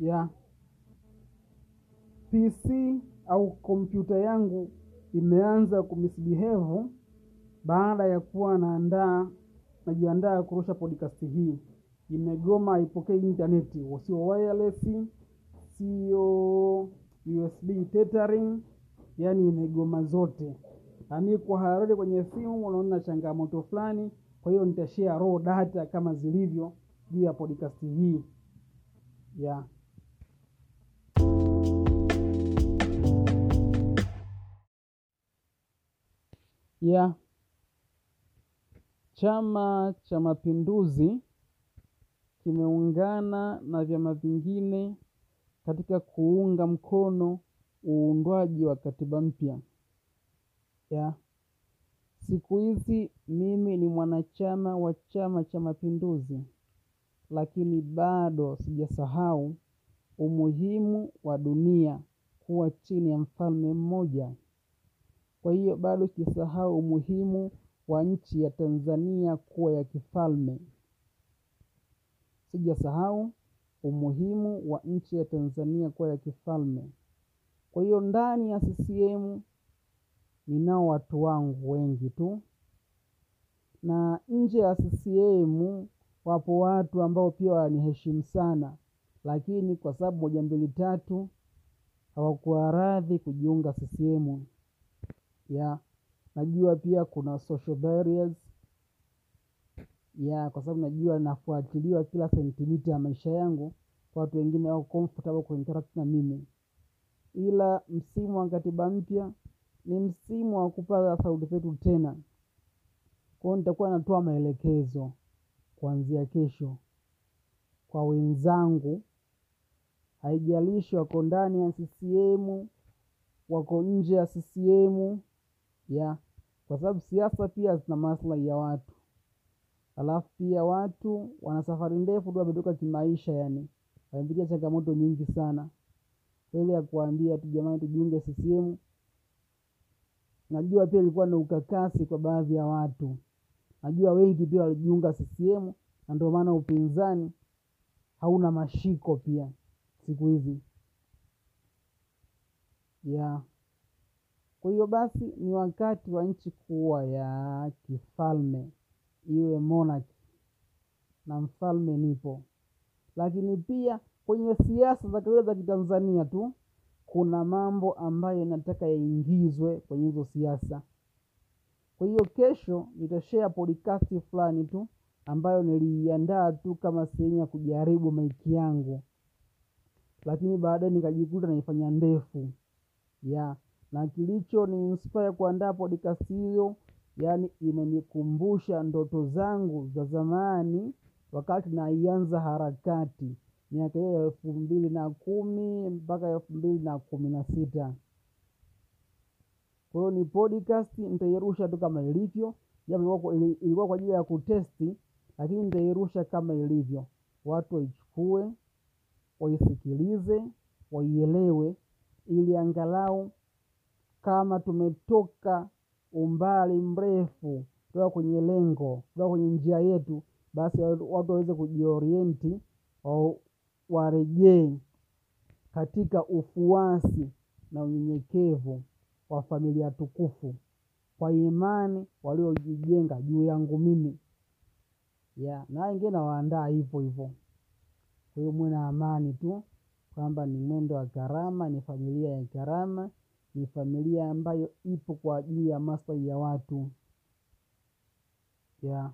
ya PC au kompyuta yangu imeanza kumisbehave baada ya kuwa naandaa najiandaa kurusha podcast hii. Imegoma haipokei intaneti, sio wireless, sio USB tethering, yaani imegoma zote. Nami kwa harari kwenye simu unaona changamoto fulani, kwa hiyo nitashare raw data kama zilivyo juu ya podcast hii ya ya Chama cha Mapinduzi kimeungana na vyama vingine katika kuunga mkono uundwaji wa katiba mpya ya siku hizi mimi ni mwanachama wa Chama cha Mapinduzi, lakini bado sijasahau umuhimu wa dunia kuwa chini ya mfalme mmoja. Kwa hiyo bado sijasahau umuhimu wa nchi ya Tanzania kuwa ya kifalme. Sijasahau umuhimu wa nchi ya Tanzania kuwa ya kifalme. Kwa hiyo ndani ya CCM ninao watu wangu wengi tu, na nje ya CCM wapo watu ambao pia wananiheshimu sana, lakini kwa sababu moja mbili tatu hawakuwa radhi kujiunga CCM ya najua pia kuna social barriers. Ya kwa sababu najua nafuatiliwa kila sentimita ya maisha yangu, kwa watu wengine wako comfortable kuinteract na mimi, ila msimu wa katiba mpya ni msimu wa kupaza sauti zetu tena. Kwa nitakuwa natoa maelekezo kuanzia kesho kwa wenzangu, haijalishi wako ndani ya CCM wako nje ya CCM ya kwa sababu siasa pia zina maslahi ya watu, alafu pia watu wana safari ndefu tu wametoka kimaisha, yani. Wamepitia changamoto nyingi sana. Ile ya kuambia tu jamani, tujiunge CCM, najua pia ilikuwa ni ukakasi kwa baadhi ya watu. Najua wengi pia walijiunga CCM na ndio maana upinzani hauna mashiko pia siku hizi. Ya kwa hiyo basi ni wakati wa nchi kuwa ya kifalme, iwe monarchy na mfalme nipo. Lakini pia kwenye siasa za kawaida za kitanzania tu kuna mambo ambayo nataka yaingizwe kwenye hizo siasa. Kwa hiyo kesho nitashare podcast fulani tu ambayo niliiandaa tu kama sehemu ya kujaribu maiki yangu, lakini baadaye nikajikuta naifanya ndefu ya na kilicho ni inspire kuandaa podcast hiyo, yaani imenikumbusha ndoto zangu za zamani wakati naianza harakati miaka hiyo ya elfu mbili na kumi mpaka elfu mbili na kumi na sita. Kwa hiyo ni podcast nitairusha tu kama ilivyo, japo ilikuwa kwa ajili ya kutesti, lakini nitairusha kama ilivyo, watu waichukue, waisikilize, waielewe, ili angalau kama tumetoka umbali mrefu kutoka kwenye lengo, kutoka kwenye njia yetu, basi watu waweze kujiorienti, warejee katika ufuasi na unyenyekevu wa familia tukufu kwa imani waliojijenga juu yangu mimi ya na wengine nawaandaa hivyo hivyo. Kwa hiyo mwe na amani tu kwamba ni mwendo wa karama, ni familia ya karama, ni familia ambayo ipo kwa ajili ya maslahi ya watu. Ya.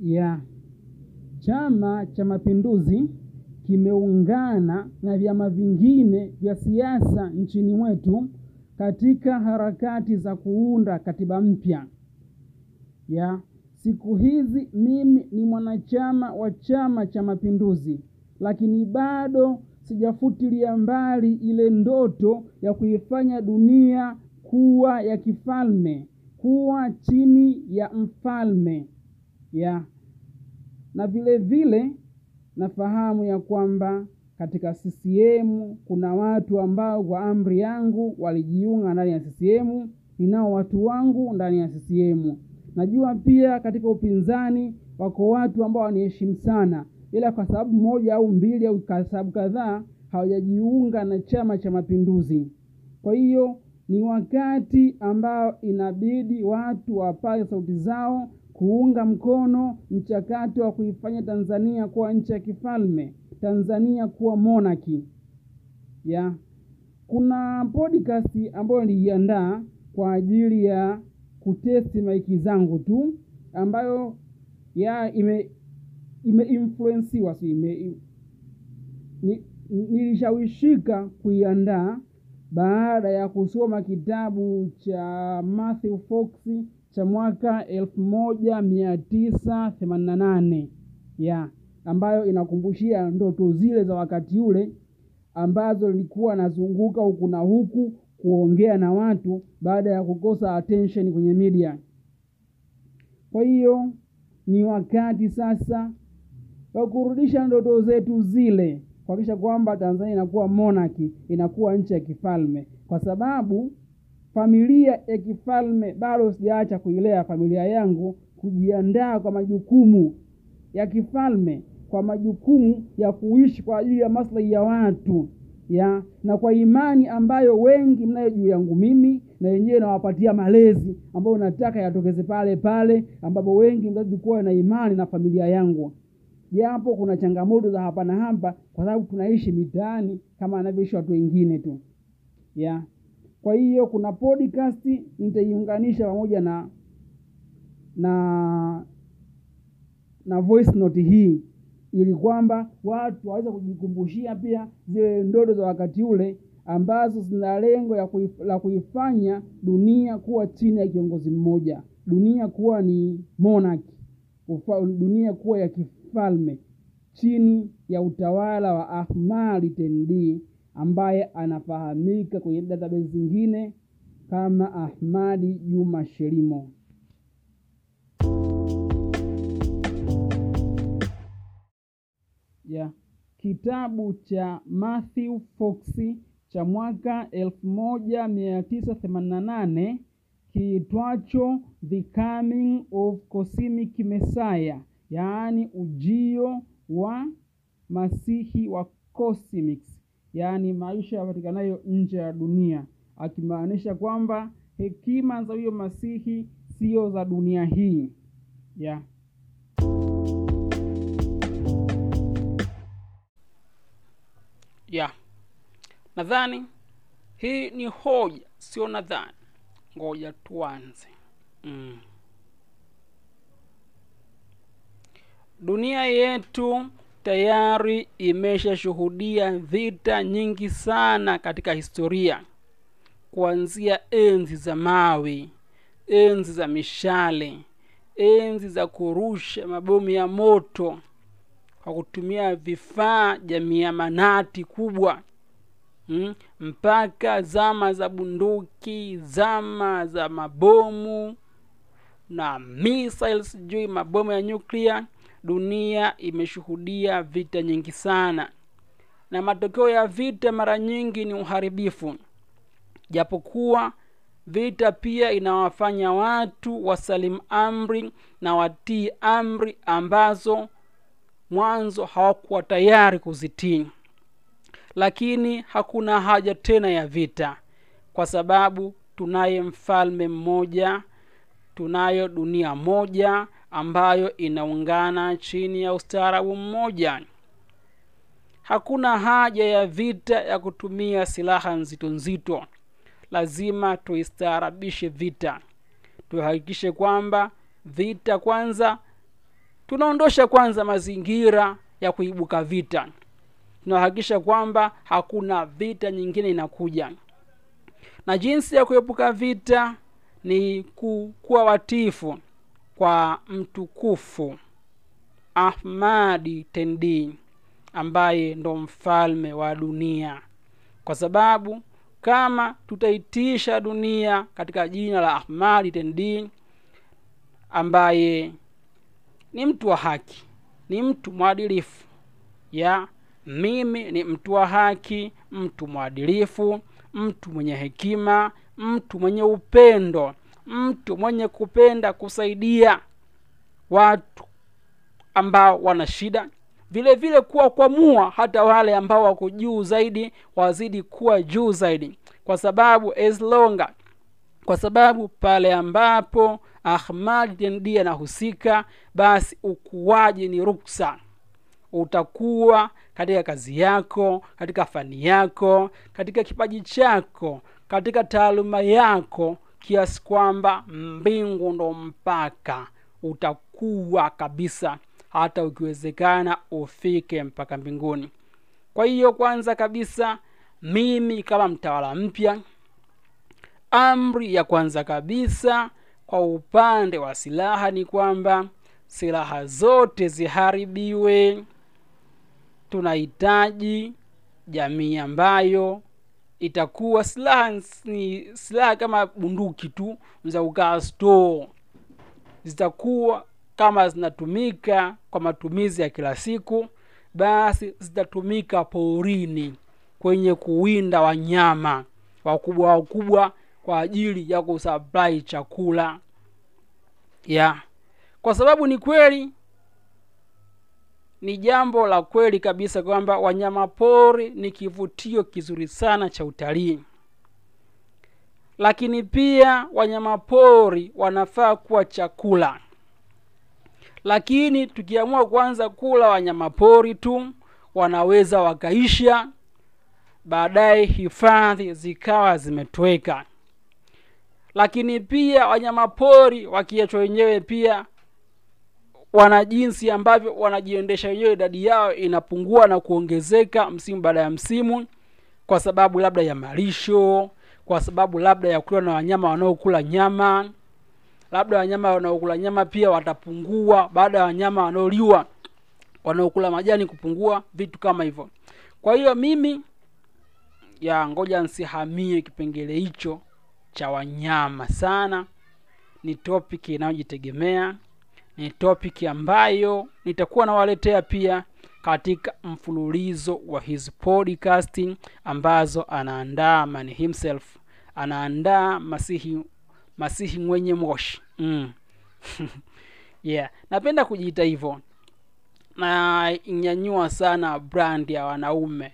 Ya. Chama cha Mapinduzi kimeungana na vyama vingine vya siasa nchini mwetu katika harakati za kuunda katiba mpya. Ya siku hizi. Mimi ni mwanachama wa Chama cha Mapinduzi, lakini bado sijafutilia mbali ile ndoto ya kuifanya dunia kuwa ya kifalme, kuwa chini ya mfalme ya na vile vile nafahamu ya kwamba katika CCM kuna watu ambao kwa amri yangu walijiunga ndani ya CCM. Ninao watu wangu ndani ya CCM, najua pia katika upinzani wako watu ambao waniheshimu sana ila kwa sababu moja au mbili au kwa sababu kadhaa hawajajiunga na chama cha mapinduzi. Kwa hiyo ni wakati ambao inabidi watu wapaze sauti zao kuunga mkono mchakato wa kuifanya tanzania kuwa nchi ya kifalme tanzania kuwa monaki ya kuna podcast ambayo niliiandaa kwa ajili ya kutesti maiki zangu tu ambayo ya ime imeinfluensiwa si ime, ni, nilishawishika kuiandaa baada ya kusoma kitabu cha Matthew Fox cha mwaka elfu moja mia tisa themanini na nane ya ambayo inakumbushia ndoto zile za wakati ule ambazo nilikuwa nazunguka huku na huku kuongea na watu baada ya kukosa attention kwenye media. Kwa hiyo ni wakati sasa wa kurudisha ndoto zetu zile kuhakikisha kwamba tanzania inakuwa monaki inakuwa nchi ya kifalme. Kwa sababu familia ya kifalme bado sijaacha kuilea familia yangu kujiandaa kwa majukumu ya kifalme kwa majukumu ya kuishi kwa ajili ya maslahi ya watu ya na kwa imani ambayo wengi mnayo juu yangu mimi na yenyewe nawapatia malezi ambayo nataka yatokeze pale pale ambapo wengi mzazi kuwa na imani na familia yangu. Japo kuna changamoto za hapa na hapa kwa sababu tunaishi mitaani kama anavyoishi watu wengine tu. Ya kwa hiyo kuna podcast nitaiunganisha pamoja na na na voice note hii ili kwamba watu waweze kujikumbushia pia zile ndoto za wakati ule ambazo zina lengo kuif, la kuifanya dunia kuwa chini ya kiongozi mmoja dunia kuwa ni monarchy dunia kuwa ya kifalme chini ya utawala wa ahmadi tendi ambaye anafahamika kwenye database zingine kama ahmadi juma sherimo ya kitabu cha Matthew Fox cha mwaka elfu moja mia tisa themanini na nane kiitwacho The Coming of Cosmic Messiah, yaani ujio wa masihi wa cosmics, yaani maisha yapatikanayo nje ya dunia, akimaanisha kwamba hekima za huyo masihi sio za dunia hii. Ya ya. Nadhani hii ni hoja sio nadhani. Ngoja tuanze. Mm. dunia yetu tayari imeshashuhudia vita nyingi sana katika historia. Kuanzia enzi za mawe enzi za mishale enzi za kurusha mabomu ya moto kwa kutumia vifaa jamii manati kubwa. Mm, mpaka zama za bunduki zama za mabomu na missiles sijui mabomu ya nyuklia dunia imeshuhudia vita nyingi sana. Na matokeo ya vita mara nyingi ni uharibifu. Japokuwa vita pia inawafanya watu wasalimu amri na watii amri ambazo mwanzo hawakuwa tayari kuzitii lakini hakuna haja tena ya vita kwa sababu tunaye mfalme mmoja tunayo dunia moja ambayo inaungana chini ya ustaarabu mmoja. Hakuna haja ya vita ya kutumia silaha nzito nzito. Lazima tuistaarabishe vita. Tuhakikishe kwamba vita kwanza tunaondosha kwanza mazingira ya kuibuka vita. Tunahakikisha kwamba hakuna vita nyingine inakuja. Na jinsi ya kuepuka vita ni kuwa watifu kwa mtukufu ahmadi tendi ambaye ndo mfalme wa dunia. Kwa sababu kama tutaitisha dunia katika jina la ahmadi tendi ambaye ni mtu wa haki. Ni mtu mwadilifu. Ya mimi ni mtu wa haki mtu mwadilifu mtu mwenye hekima mtu mwenye upendo mtu mwenye kupenda kusaidia watu ambao wana shida. Vile vile kuwa kwamua hata wale ambao wako juu zaidi wazidi kuwa juu zaidi. Kwa sababu as longa kwa sababu pale ambapo ahmad ndiye anahusika basi ukuaji ni ruksa. Utakuwa katika kazi yako katika fani yako katika kipaji chako katika taaluma yako kiasi kwamba mbingu ndo mpaka. Utakuwa kabisa hata ukiwezekana ufike mpaka mbinguni. Kwa hiyo kwanza kabisa mimi kama mtawala mpya amri ya kwanza kabisa kwa upande wa silaha ni kwamba silaha zote ziharibiwe. Tunahitaji jamii ambayo itakuwa silaha ni silaha kama bunduki tu za ukaa store. Zitakuwa kama zinatumika kwa matumizi ya kila siku basi zitatumika porini kwenye kuwinda wanyama wakubwa wakubwa kwa ajili ya kusupply chakula. Ya. Kwa sababu ni kweli ni jambo la kweli kabisa kwamba wanyama pori ni kivutio kizuri sana cha utalii. Lakini pia wanyama pori wanafaa kuwa chakula. Lakini tukiamua kuanza kula wanyama pori tu wanaweza wakaisha baadaye hifadhi zikawa zimetweka lakini pia wanyama pori wakiachwa wenyewe pia wana jinsi ambavyo wanajiendesha wenyewe. Idadi yao inapungua na kuongezeka msimu baada ya msimu kwa sababu labda ya malisho kwa sababu labda ya kuliwa na wanyama wanaokula nyama. Labda wanyama wanaokula nyama pia watapungua. Baada ya wanyama wanaoliwa wanaokula majani kupungua vitu kama hivyo. Kwa hiyo mimi ya ngoja nsihamie kipengele hicho cha wanyama sana. Ni topic inayojitegemea. Ni topic ambayo nitakuwa nawaletea pia katika mfululizo wa his podcasting ambazo anaandaa man himself. Anaandaa masihi masihi mwenye moshi. Mm. yeah. Napenda kujiita hivyo. Na inyanyua sana brand ya wanaume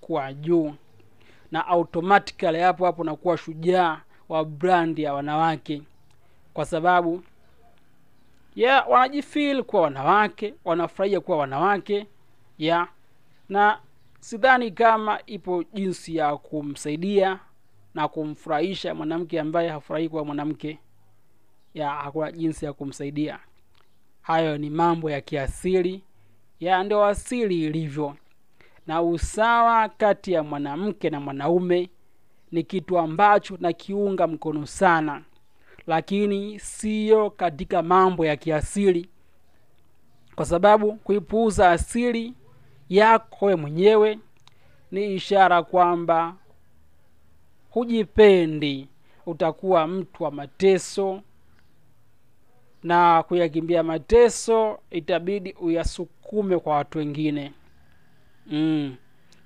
kwa juu. Na automatically hapo hapo nakuwa shujaa wa brand ya wanawake. Kwa sababu yeah wanajifeel kuwa wanawake wanafurahia kuwa wanawake yeah na sidhani kama ipo jinsi ya kumsaidia na kumfurahisha mwanamke ambaye hafurahii kuwa mwanamke. Ya hakuna jinsi ya kumsaidia. Hayo ni mambo ya kiasili ya ndio asili ilivyo. Na usawa kati ya mwanamke na mwanaume ni kitu ambacho nakiunga mkono sana lakini siyo katika mambo ya kiasili. Kwa sababu kuipuuza asili yako we mwenyewe ni ishara kwamba hujipendi. Utakuwa mtu wa mateso na kuyakimbia mateso itabidi uyasukume kwa watu wengine. Mm.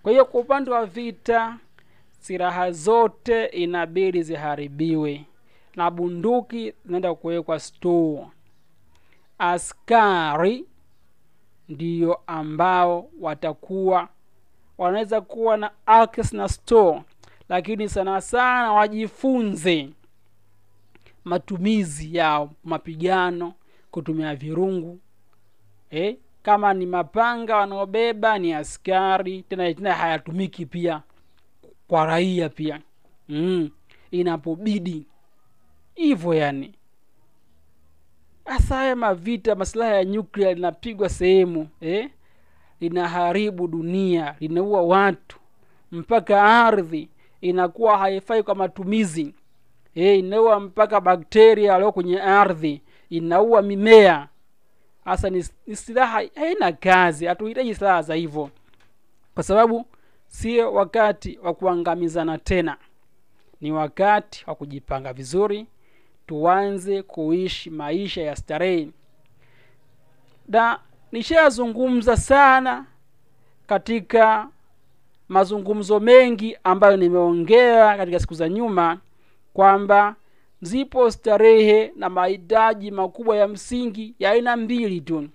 kwa hiyo kwa upande wa vita silaha zote inabidi ziharibiwe. Na bunduki zinaenda kuwekwa store. Askari ndiyo ambao watakuwa wanaweza kuwa na access na store lakini sana sana wajifunze matumizi ya mapigano kutumia virungu. Eh? kama ni mapanga wanaobeba ni askari tena tena hayatumiki pia kwa raia pia. Mm. inapobidi. Hivyo yani. Hasa haya mavita masilaha ya nyuklia linapigwa sehemu eh? linaharibu dunia linaua watu. Mpaka ardhi inakuwa haifai kwa matumizi. Eh, inaua mpaka bakteria alio kwenye ardhi. Inaua mimea. Hasa ni, silaha haina kazi. Hatuhitaji silaha za hivyo. Kwa sababu sio wakati wa kuangamizana tena. Ni wakati wa kujipanga vizuri tuanze kuishi maisha ya starehe. Na nishayazungumza sana katika mazungumzo mengi ambayo nimeongea katika siku za nyuma kwamba zipo starehe na mahitaji makubwa ya msingi ya aina mbili tu.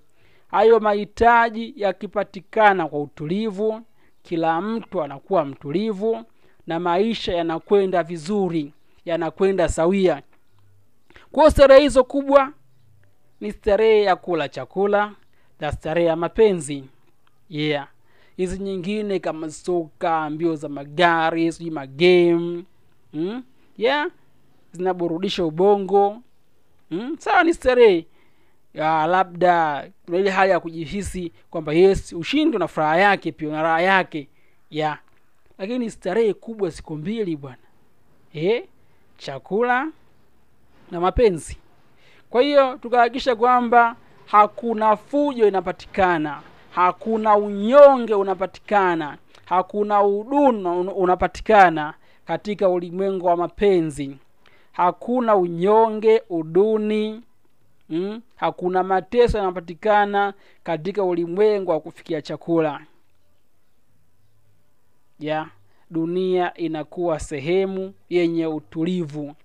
Hayo mahitaji yakipatikana kwa utulivu kila mtu anakuwa mtulivu na maisha yanakwenda vizuri yanakwenda sawia. Kwa starehe hizo kubwa ni starehe ya kula chakula na starehe ya mapenzi. Yeah. Hizi nyingine kama soka mbio za magari sijui magame mm? yeah. Zinaburudisha ubongo mm? sawa ni starehe ya labda kuna ile hali ya kujihisi kwamba yes ushindi na furaha yake pia na raha yake. Ya. Lakini starehe kubwa siku mbili bwana. Eh chakula na mapenzi. Kwa hiyo tukahakikisha kwamba hakuna fujo inapatikana hakuna unyonge unapatikana hakuna udunu unapatikana katika ulimwengu wa mapenzi. Hakuna unyonge uduni mm? hakuna mateso yanapatikana katika ulimwengu wa kufikia chakula ya dunia inakuwa sehemu yenye utulivu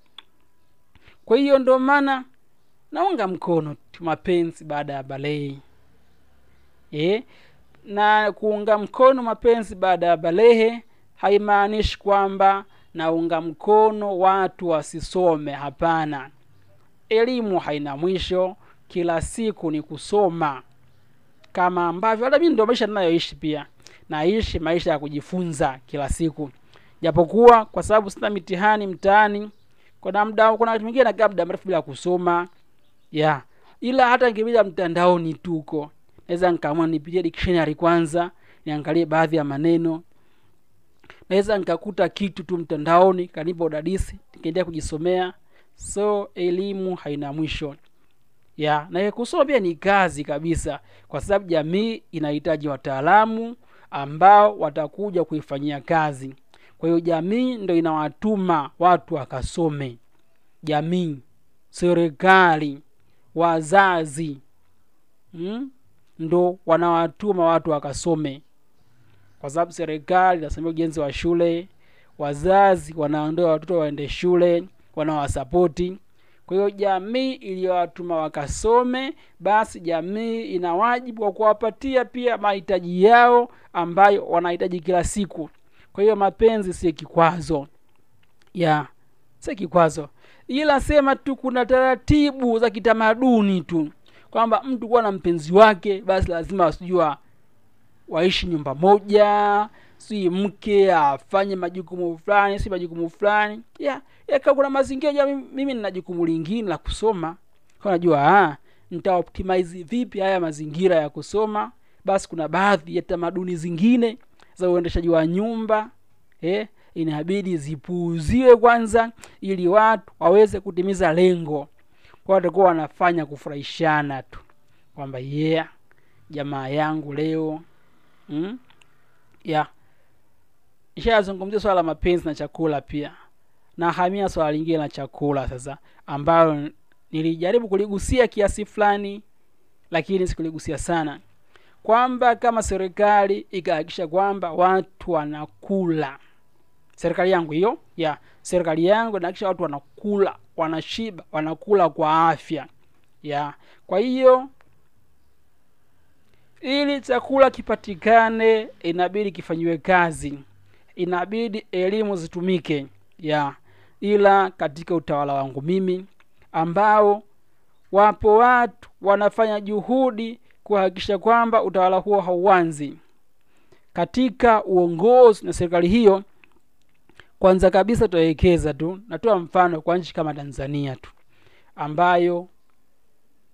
kwa hiyo ndo maana naunga mkono mapenzi baada ya balehe e? na kuunga mkono mapenzi baada ya balehe haimaanishi kwamba naunga mkono watu wasisome hapana elimu haina mwisho kila siku ni kusoma. Kama ambavyo hata mi ndo maisha ninayoishi pia. Naishi maisha ya kujifunza kila siku. Japokuwa kwa sababu sina mitihani mtaani kuna mda kuna wakati mwingine nakaa muda mrefu bila kusoma. Ya ila hata nikipita mtandaoni tuko. Naweza nikaamua nipitie dictionary kwanza niangalie baadhi ya maneno. Naweza nikakuta kitu tu mtandaoni kanipa udadisi nikaendelea kujisomea so elimu haina mwisho. Ya na kusoma pia ni kazi kabisa kwa sababu jamii inahitaji wataalamu ambao watakuja kuifanyia kazi. Kwa hiyo jamii ndo inawatuma watu wakasome. Jamii serikali wazazi hmm? ndo wanawatuma watu wakasome. Kwa sababu serikali inasimamia ujenzi wa shule wazazi wanaondoa watoto waende shule wanawasapoti kwa hiyo jamii iliyowatuma wakasome basi jamii ina wajibu wa kuwapatia pia mahitaji yao ambayo wanahitaji kila siku. Kwa hiyo mapenzi sio kikwazo. Ya sio kikwazo. Ila sema tu kuna taratibu za kitamaduni tu. Kwamba mtu kuwa na mpenzi wake basi lazima wasijua waishi nyumba moja si mke afanye majukumu fulani si majukumu fulani. Yeah, yaka kuna mazingira ja mimi, mimi nina jukumu lingine la kusoma. Kwa najua nitaoptimize vipi haya mazingira ya kusoma? Basi kuna baadhi ya tamaduni zingine za uendeshaji wa nyumba eh, inabidi zipuuziwe kwanza ili watu waweze kutimiza lengo. Kwa watakuwa wanafanya kufurahishana tu. Kwamba yeah jamaa yangu leo mm? yeah ishazungumzia swala la mapenzi na chakula pia. Na hamia swala lingine la chakula sasa ambayo nilijaribu kuligusia kiasi fulani lakini sikuligusia sana. Kwamba kama serikali ikahakikisha kwamba watu wanakula. Serikali yangu hiyo ya serikali yangu inahakikisha watu wanakula wanashiba wanakula kwa afya. Ya kwa hiyo ili chakula kipatikane inabidi kifanyiwe kazi inabidi elimu zitumike ya ila katika utawala wangu mimi ambao wapo watu wanafanya juhudi kuhakikisha kwamba utawala huo hauanzi. Katika uongozi na serikali hiyo kwanza kabisa tutawekeza tu natoa mfano kwa nchi kama tanzania tu ambayo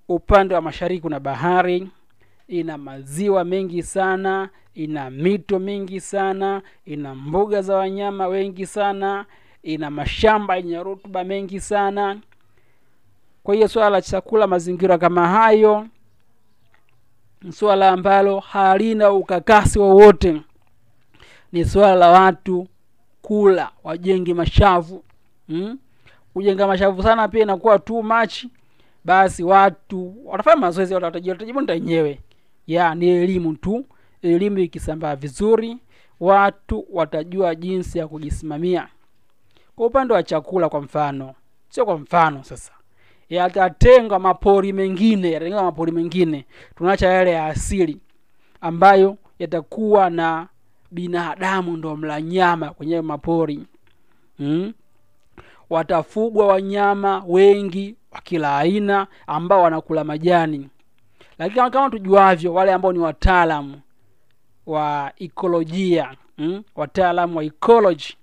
upande wa mashariki kuna bahari ina maziwa mengi sana ina mito mingi sana ina mbuga za wanyama wengi sana ina mashamba yenye rutuba mengi sana. Kwa hiyo swala la chakula mazingira kama hayo ni swala ambalo halina ukakasi wowote. Ni swala la watu kula wajenge mashavu hmm? kujenga mashavu sana pia inakuwa too much. Basi watu watafanya mazoezi watajibonda wenyewe. Ya ni elimu tu elimu ikisambaa vizuri watu watajua jinsi ya kujisimamia. Kwa upande wa chakula kwa mfano sio kwa mfano sasa yatatengwa mapori mengine yatatengwa mapori mengine. Tunaacha yale ya asili ambayo yatakuwa na binadamu ndo mla nyama kwenye mapori. Hmm? watafugwa wanyama wengi wa kila aina ambao wanakula majani. Lakini kama, tujuavyo wale ambao ni wataalamu wa ekolojia mm? wataalamu wa ecology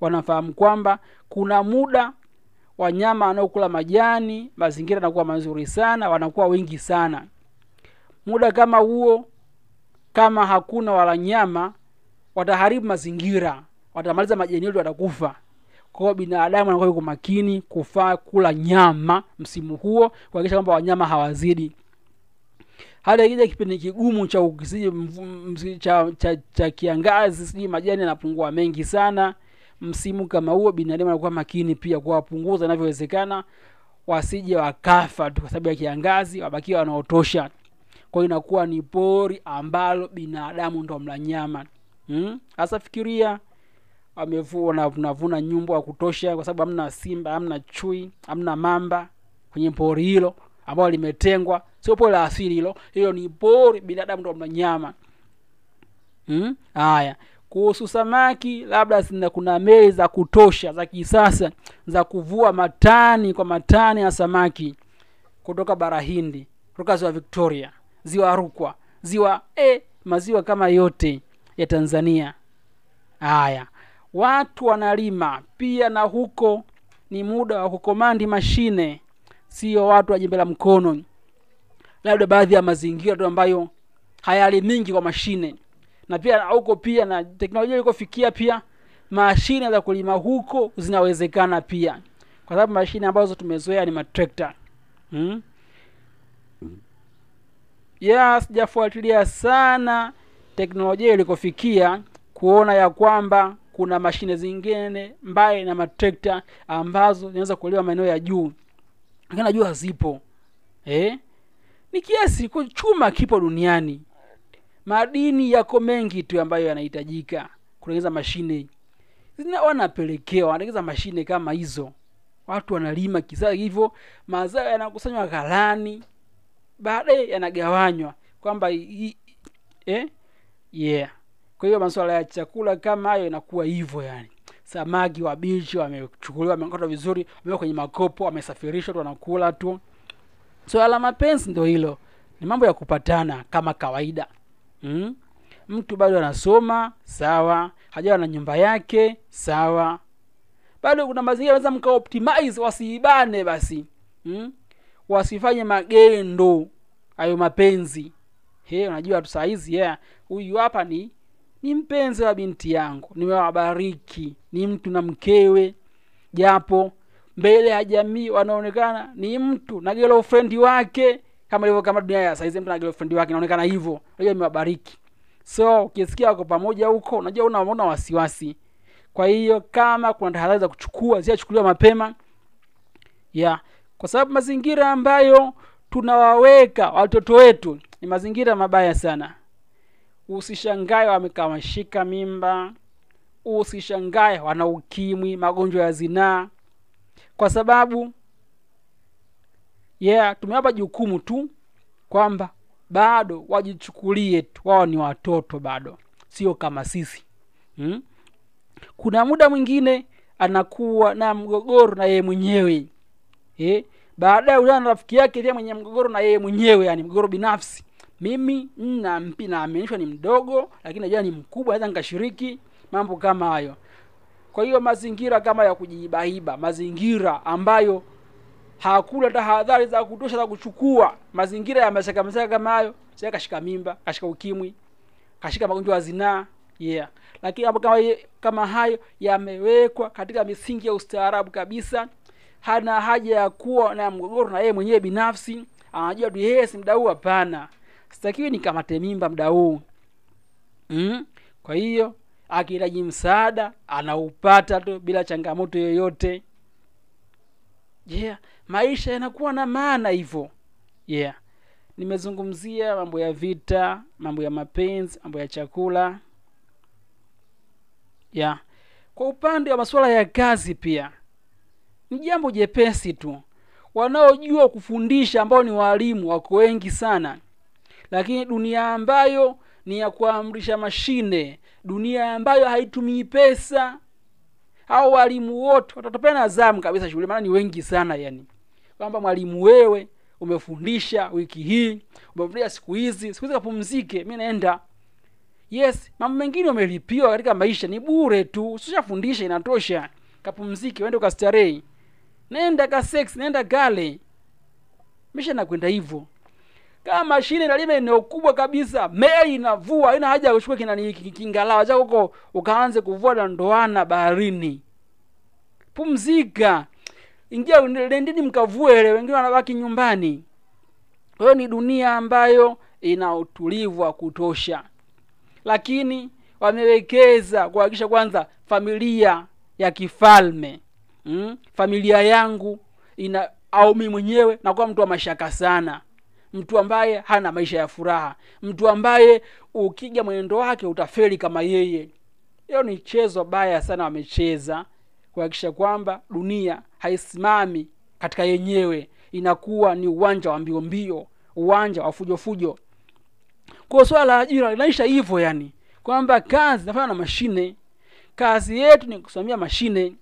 wanafahamu kwamba kuna muda wanyama wanaokula majani mazingira yanakuwa mazuri sana wanakuwa wengi sana muda kama huo kama hakuna wala nyama wataharibu mazingira watamaliza majani yote, watakufa kwa binadamu anakuwa yuko makini kufaa kula nyama msimu huo kuhakikisha kwamba wanyama hawazidi hata ikija kipindi kigumu cha, cha, cha, cha kiangazi sijui majani yanapungua mengi sana. Msimu kama huo binadamu anakuwa makini pia kuwapunguza inavyowezekana. Wasije wakafa tu kwa sababu ya kiangazi wabakiwa wanaotosha. Kwa inakuwa ni pori ambalo binadamu ndo mla nyama. Hmm? fikiria wanavuna nyumbu wa kutosha kwa sababu hamna simba hamna chui hamna mamba kwenye pori hilo ambalo limetengwa sio pole la asili hilo. Hilo ni pori binadamu ndo mla nyama Hmm? haya. Kuhusu samaki labda zina kuna meli za kutosha za kisasa za kuvua matani kwa matani ya samaki. Kutoka bara hindi kutoka ziwa victoria ziwa rukwa ziwa e, maziwa kama yote ya tanzania. Haya. Watu wanalima. Pia na huko ni muda wa kukomandi mashine. Sio watu wa jembe la mkono labda baadhi ya mazingira tu ambayo hayalimingi kwa mashine. Na pia huko pia na teknolojia ilikofikia pia mashine za kulima huko zinawezekana pia. Kwa sababu mashine ambazo tumezoea ni matrekta. Hmm? ya sijafuatilia sana teknolojia ilikofikia kuona ya kwamba kuna mashine zingine mbali na matrekta ambazo zinaweza kuliwa maeneo ya juu. Lakini najua zipo. Eh? Ni kiasi chuma kipo duniani. Madini yako mengi tu ambayo yanahitajika kutengeneza mashine. Wanapelekewa wanatengeneza mashine kama hizo. Watu wanalima kisasa hivyo mazao yanakusanywa ghalani. Baadaye yanagawanywa kwamba eh? yeah. Kwa hiyo masuala ya chakula kama hayo inakuwa hivyo yani. Samaki wabichi wamechukuliwa wamekatwa vizuri wamewekwa kwenye makopo wamesafirishwa tu wanakula tu swala la mapenzi ndo hilo. Ni mambo ya kupatana kama kawaida. Mm? mtu bado anasoma sawa. Hajawa na nyumba yake sawa. Bado kuna mazingira naweza mkaoptimize wasiibane basi. Mm? wasifanye magendo hayo mapenzi. He unajua tu saa hizi yeah, huyu hapa ni ni mpenzi wa binti yangu. Nimewabariki. Ni mtu na mkewe. Japo mbele ya jamii wanaonekana ni mtu na girlfriend wake kama ilivyo kama dunia ya saizi mtu na girlfriend wake inaonekana hivyo. Unajua imewabariki. So ukisikia wako pamoja huko unajua una, una wasiwasi. Kwa hiyo kama kuna tahadhari za kuchukua ziachukuliwa mapema. Yeah kwa sababu mazingira ambayo tunawaweka watoto wetu ni mazingira mabaya sana. Usishangae wamekaa mimba. Usishangae wana ukimwi magonjwa ya zinaa kwa sababu yeah tumewapa jukumu tu kwamba bado wajichukulie tu wao ni watoto bado sio kama sisi hmm? kuna muda mwingine anakuwa na mgogoro na yeye mwenyewe eh? baadaye ujana na rafiki yake pia mwenye mgogoro na yeye mwenyewe yani mgogoro binafsi mimi nampi naaminishwa ni mdogo lakini najua ni mkubwa naweza nikashiriki mambo kama hayo kwa hiyo mazingira kama ya kujiibaiba, mazingira ambayo hakuna tahadhari za kutosha za kuchukua mazingira ya mashaka mashaka kama hayo kashika mimba kashika ukimwi kashika magonjwa ya zinaa yeah. Lakini hapo kama, kama hayo yamewekwa katika misingi ya ustaarabu kabisa hana haja ya kuwa na mgogoro na yeye mwenyewe binafsi anajua tu yeye si mdau, hapana. Sitakiwi nikamate mimba mdau. Mm? kwa hiyo akihitaji msaada anaupata tu bila changamoto yoyote. Yeah maisha yanakuwa na maana hivyo. Yeah nimezungumzia mambo ya vita mambo ya mapenzi mambo ya chakula. Yeah kwa upande wa masuala ya kazi pia ni jambo jepesi tu. Wanaojua kufundisha ambao ni walimu wako wengi sana lakini dunia ambayo ni ya kuamrisha mashine dunia ambayo haitumii pesa. Au walimu wote watatopea zamu kabisa shule maana ni wengi sana yani. Kwamba mwalimu wewe umefundisha wiki hii umefundisha siku hizi siku hizi kapumzike mi naenda. Yes mambo mengine umelipiwa katika maisha ni bure tu usishafundisha inatosha kapumzike uende ukastarehi nenda ka sex nenda gale. Misha nakwenda hivyo kama mashine inalima eneo kubwa kabisa meli inavua haina haja ya kuchukua kinani kingalawa chako huko ukaanze kuvua na ndoana baharini. Pumzika. Ingia lendini mkavuele wengine wanabaki nyumbani. Kwa ni dunia ambayo ina utulivu wa kutosha. Lakini wamewekeza kuhakikisha kwanza familia ya kifalme. Mm? familia yangu ina au mi mwenyewe nakuwa mtu wa mashaka sana mtu ambaye hana maisha ya furaha. Mtu ambaye ukija mwenendo wake utafeli kama yeye. Hiyo ni chezo baya sana wamecheza kuhakikisha kwamba dunia haisimami katika yenyewe. Inakuwa ni uwanja wa mbio uwanja wa fujo fujo. Swala la ajira linaisha hivyo yani. Kwamba kazi inafanywa na mashine. Kazi yetu ni kusimamia mashine.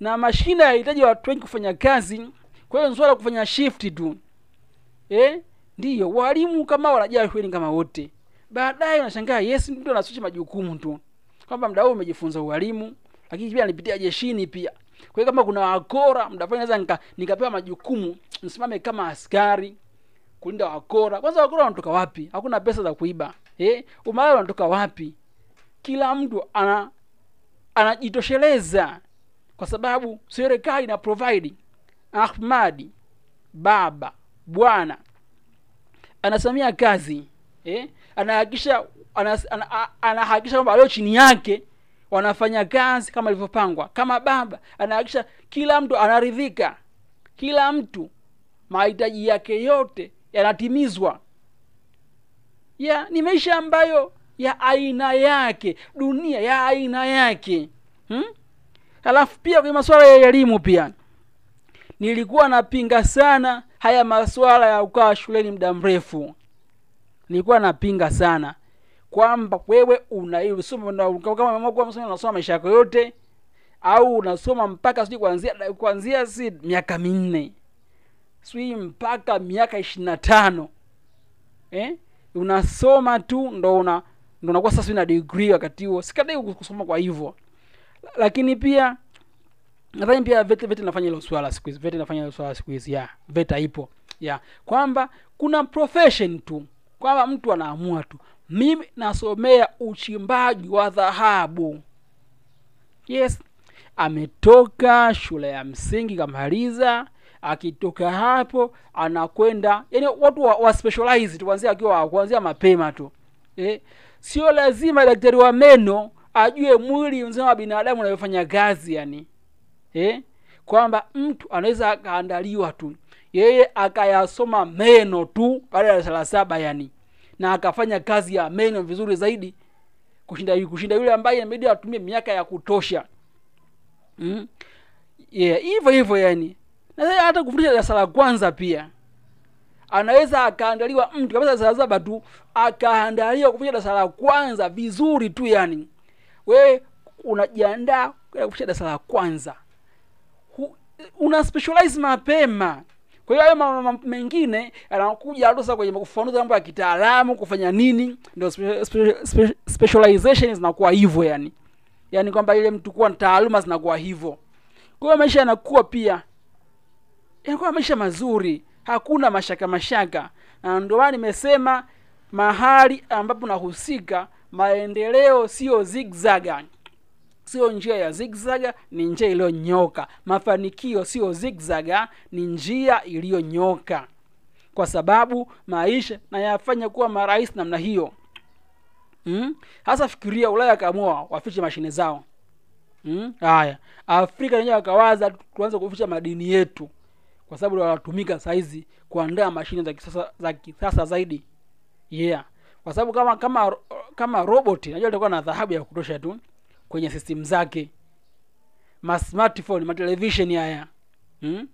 Na mashine hahitaji watu wengi kufanya kazi. Kwa hiyo ni swala kufanya shift tu. Eh? Ndiyo walimu kama wanajaa shuleni kama wote. Baadaye unashangaa Yesu ndio anaswichi majukumu tu. Kwamba mda huu umejifunza ualimu lakini pia nipitia jeshini pia. Kwa kama kuna wakora mda fulani naweza nika, nikapewa majukumu nisimame kama askari kulinda wakora. Kwanza wakora wanatoka wapi? Hakuna pesa za kuiba. Eh? umalaya wanatoka wapi? Kila mtu ana anajitosheleza. Kwa sababu serikali ina provide ahmadi baba bwana anasimamia kazi eh? anahakikisha anas- ana- anahakikisha kwamba walio chini yake wanafanya kazi kama ilivyopangwa kama baba anahakikisha kila mtu anaridhika kila mtu mahitaji yake yote yanatimizwa ya ni maisha ambayo ya aina yake dunia ya aina yake hmm? pia kwenye masuala ya elimu pia nilikuwa napinga sana haya masuala ya kukaa shuleni muda mrefu. Nilikuwa napinga sana kwamba wewe unasoma una, kama umeamua msomi unasoma maisha yako yote au unasoma mpaka sijui kuanzia kuanzia si miaka minne sijui mpaka miaka ishirini na tano eh? unasoma tu ndo una ndo unakuwa sasa na degree wakati huo. Sikatai kusoma kwa hivyo. Lakini pia nadhani pia vete vete inafanya hilo swala siku hizi vete inafanya hilo swala siku hizi ya veta ipo ya. Kwamba kuna profession tu kwamba mtu anaamua tu. Mimi nasomea uchimbaji wa dhahabu. Yes ametoka shule ya msingi kamaliza akitoka hapo anakwenda yani watu wa, wa specialize tu kuanzia akiwa kuanzia mapema tu. Eh, sio lazima daktari wa meno ajue mwili mzima wa binadamu unavyofanya kazi yani eh? kwamba mtu anaweza akaandaliwa tu. Yeye akayasoma meno tu baada ya darasa saba yani. Na akafanya kazi ya meno vizuri zaidi. Kushinda kushinda yule ambaye inabidi atumie miaka ya kutosha. Mm? yeah, hivyo hivyo yani. Na hata kufundisha darasa la kwanza pia. Anaweza akaandaliwa mtu kabisa darasa saba tu akaandaliwa kufundisha darasa la kwanza vizuri tu yani. Wewe unajiandaa kufundisha darasa la kwanza una specialize mapema. Kwa hiyo hayo mambo mengine yanakuja sasa kwenye kufanuza mambo ya kitaalamu kufanya nini ndio spe, spe, spe, specialization zinakuwa hivyo yani. Yani kwamba ile mtu kuwa taaluma zinakuwa hivyo. Kwa hiyo maisha yanakuwa pia yanakuwa maisha mazuri. Hakuna mashaka mashaka. Na ndio nimesema mahali ambapo nahusika maendeleo sio zigzaga sio njia ya zigzaga ni njia iliyonyoka. Mafanikio sio zigzaga ni njia iliyonyoka. Kwa sababu maisha nayafanya kuwa marahisi namna hiyo. Hmm? hasa fikiria ulaya akaamua wafiche mashine zao. Mm? haya. Afrika wenyewe wakawaza tuanze kuficha madini yetu. Kwa sababu wanatumika sahizi kuandaa mashine za kisasa za kisasa zaidi. Yeah. Kwa sababu kama kama kama robot najua itakuwa na dhahabu ya kutosha tu kwenye system zake. Ma smartphone ma television haya. Hmm?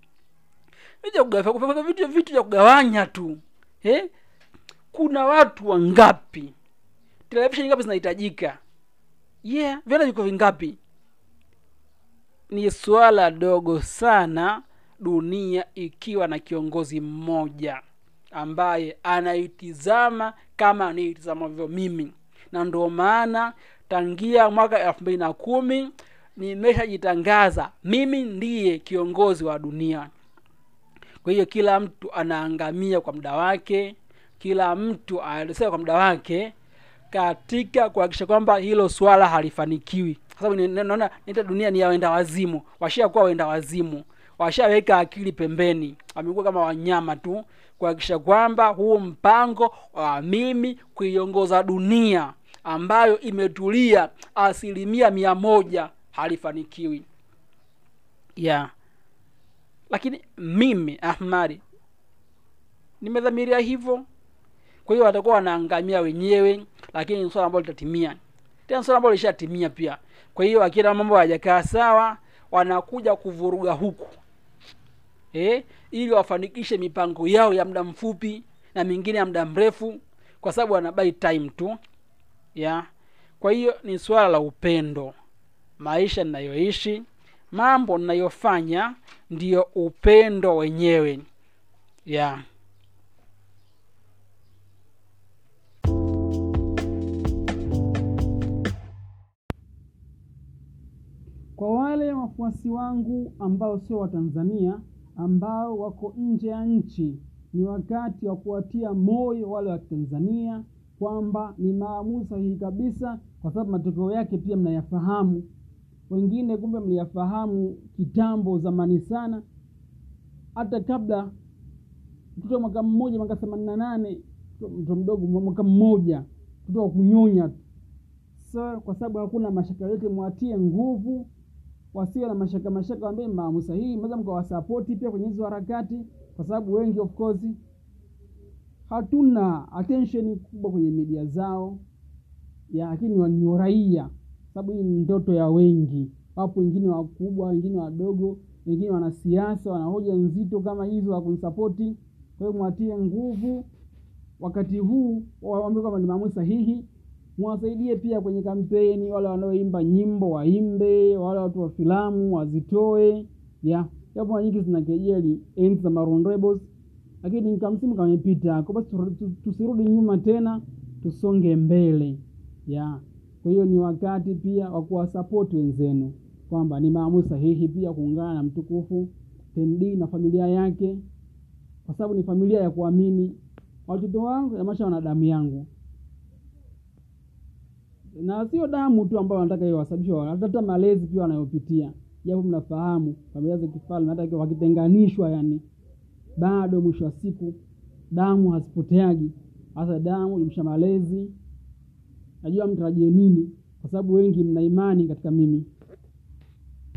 vitu vitu vya kugawanya tu. Eh? kuna watu wangapi? Televisheni ngapi zinahitajika? Yeah vyana viko vingapi? Ni swala dogo sana dunia ikiwa na kiongozi mmoja ambaye anaitizama kama niitizamavyo mimi na ndio maana tangia mwaka elfu mbili na kumi nimeshajitangaza mimi ndiye kiongozi wa dunia. Kwa hiyo kila mtu anaangamia kwa muda wake kila mtu anasema kwa muda wake katika kuhakikisha kwamba hilo swala halifanikiwi. Sababu naona nita dunia ni ya wenda wazimu washakuwa wenda wazimu washaweka akili pembeni wamekuwa kama wanyama tu kuhakikisha kwamba huu mpango wa mimi kuiongoza dunia ambayo imetulia asilimia mia moja halifanikiwi. Yeah lakini mimi ahmari nimedhamiria hivyo. Kwa hiyo watakuwa wanaangamia wenyewe lakini ni swala ambalo litatimia. Tena swala ambalo lishatimia pia. Kwa hiyo akina mambo hayajakaa sawa wanakuja kuvuruga huku. Eh, ili wafanikishe mipango yao ya muda mfupi na mingine ya muda mrefu kwa sababu wanabai time tu ya. Kwa hiyo ni swala la upendo. Maisha ninayoishi mambo ninayofanya ndiyo upendo wenyewe. Ya. Kwa wale wafuasi wangu ambao sio Watanzania, ambao wako nje ya nchi, ni wakati wa kuwatia moyo wale wa Tanzania kwamba ni maamuzi sahihi kabisa, kwa sababu matokeo yake pia mnayafahamu. Wengine kumbe mliyafahamu kitambo, zamani sana, hata kabla mtoto mwaka mmoja, mwaka themanini na nane, mtoto mdogo mwaka mmoja, mtoto wa kunyonya tu. So kwa sababu hakuna mashaka yote, mwatie nguvu, wasiwe na mashaka mashaka, waambie maamuzi sahihi, mnaweza mkawasapoti pia kwenye hizo harakati, kwa sababu wengi of course hatuna attention kubwa kwenye media zao ya, lakini ni raia, sababu hii ni ndoto ya wengi. Wapo wengine wakubwa, wengine wadogo, wengine wanasiasa, wana hoja nzito kama hizo za kunisapoti. Kwa mwatie nguvu wakati huu, waambie kwamba ni maamuzi sahihi mwasaidie pia kwenye kampeni, wale wanaoimba nyimbo waimbe, wale watu wa filamu wazitoe. ya japo mara nyingi zinakejeli enzi za Maroon lakini kamsimu kamepita, kwa basi tu- tu- tusirudi nyuma tena, tusonge mbele. ya. Kwa hiyo ni wakati pia wa kuwasapoti wenzenu. Kwamba ni maamuzi sahihi pia kuungana na mtukufu Tendi na familia yake, kwa sababu ni familia ya kuamini. Watoto wangu yamasha wana yangu. Na sio damu tu ambayo wanataka hiyo wasababisha, hata malezi pia wanayopitia, japo mnafahamu familia za kifalme hata wakitenganishwa, yani bado mwisho wa siku damu hazipoteagi. Hasa damu imsha malezi, najua mtarajie nini, kwa sababu wengi mna imani katika mimi.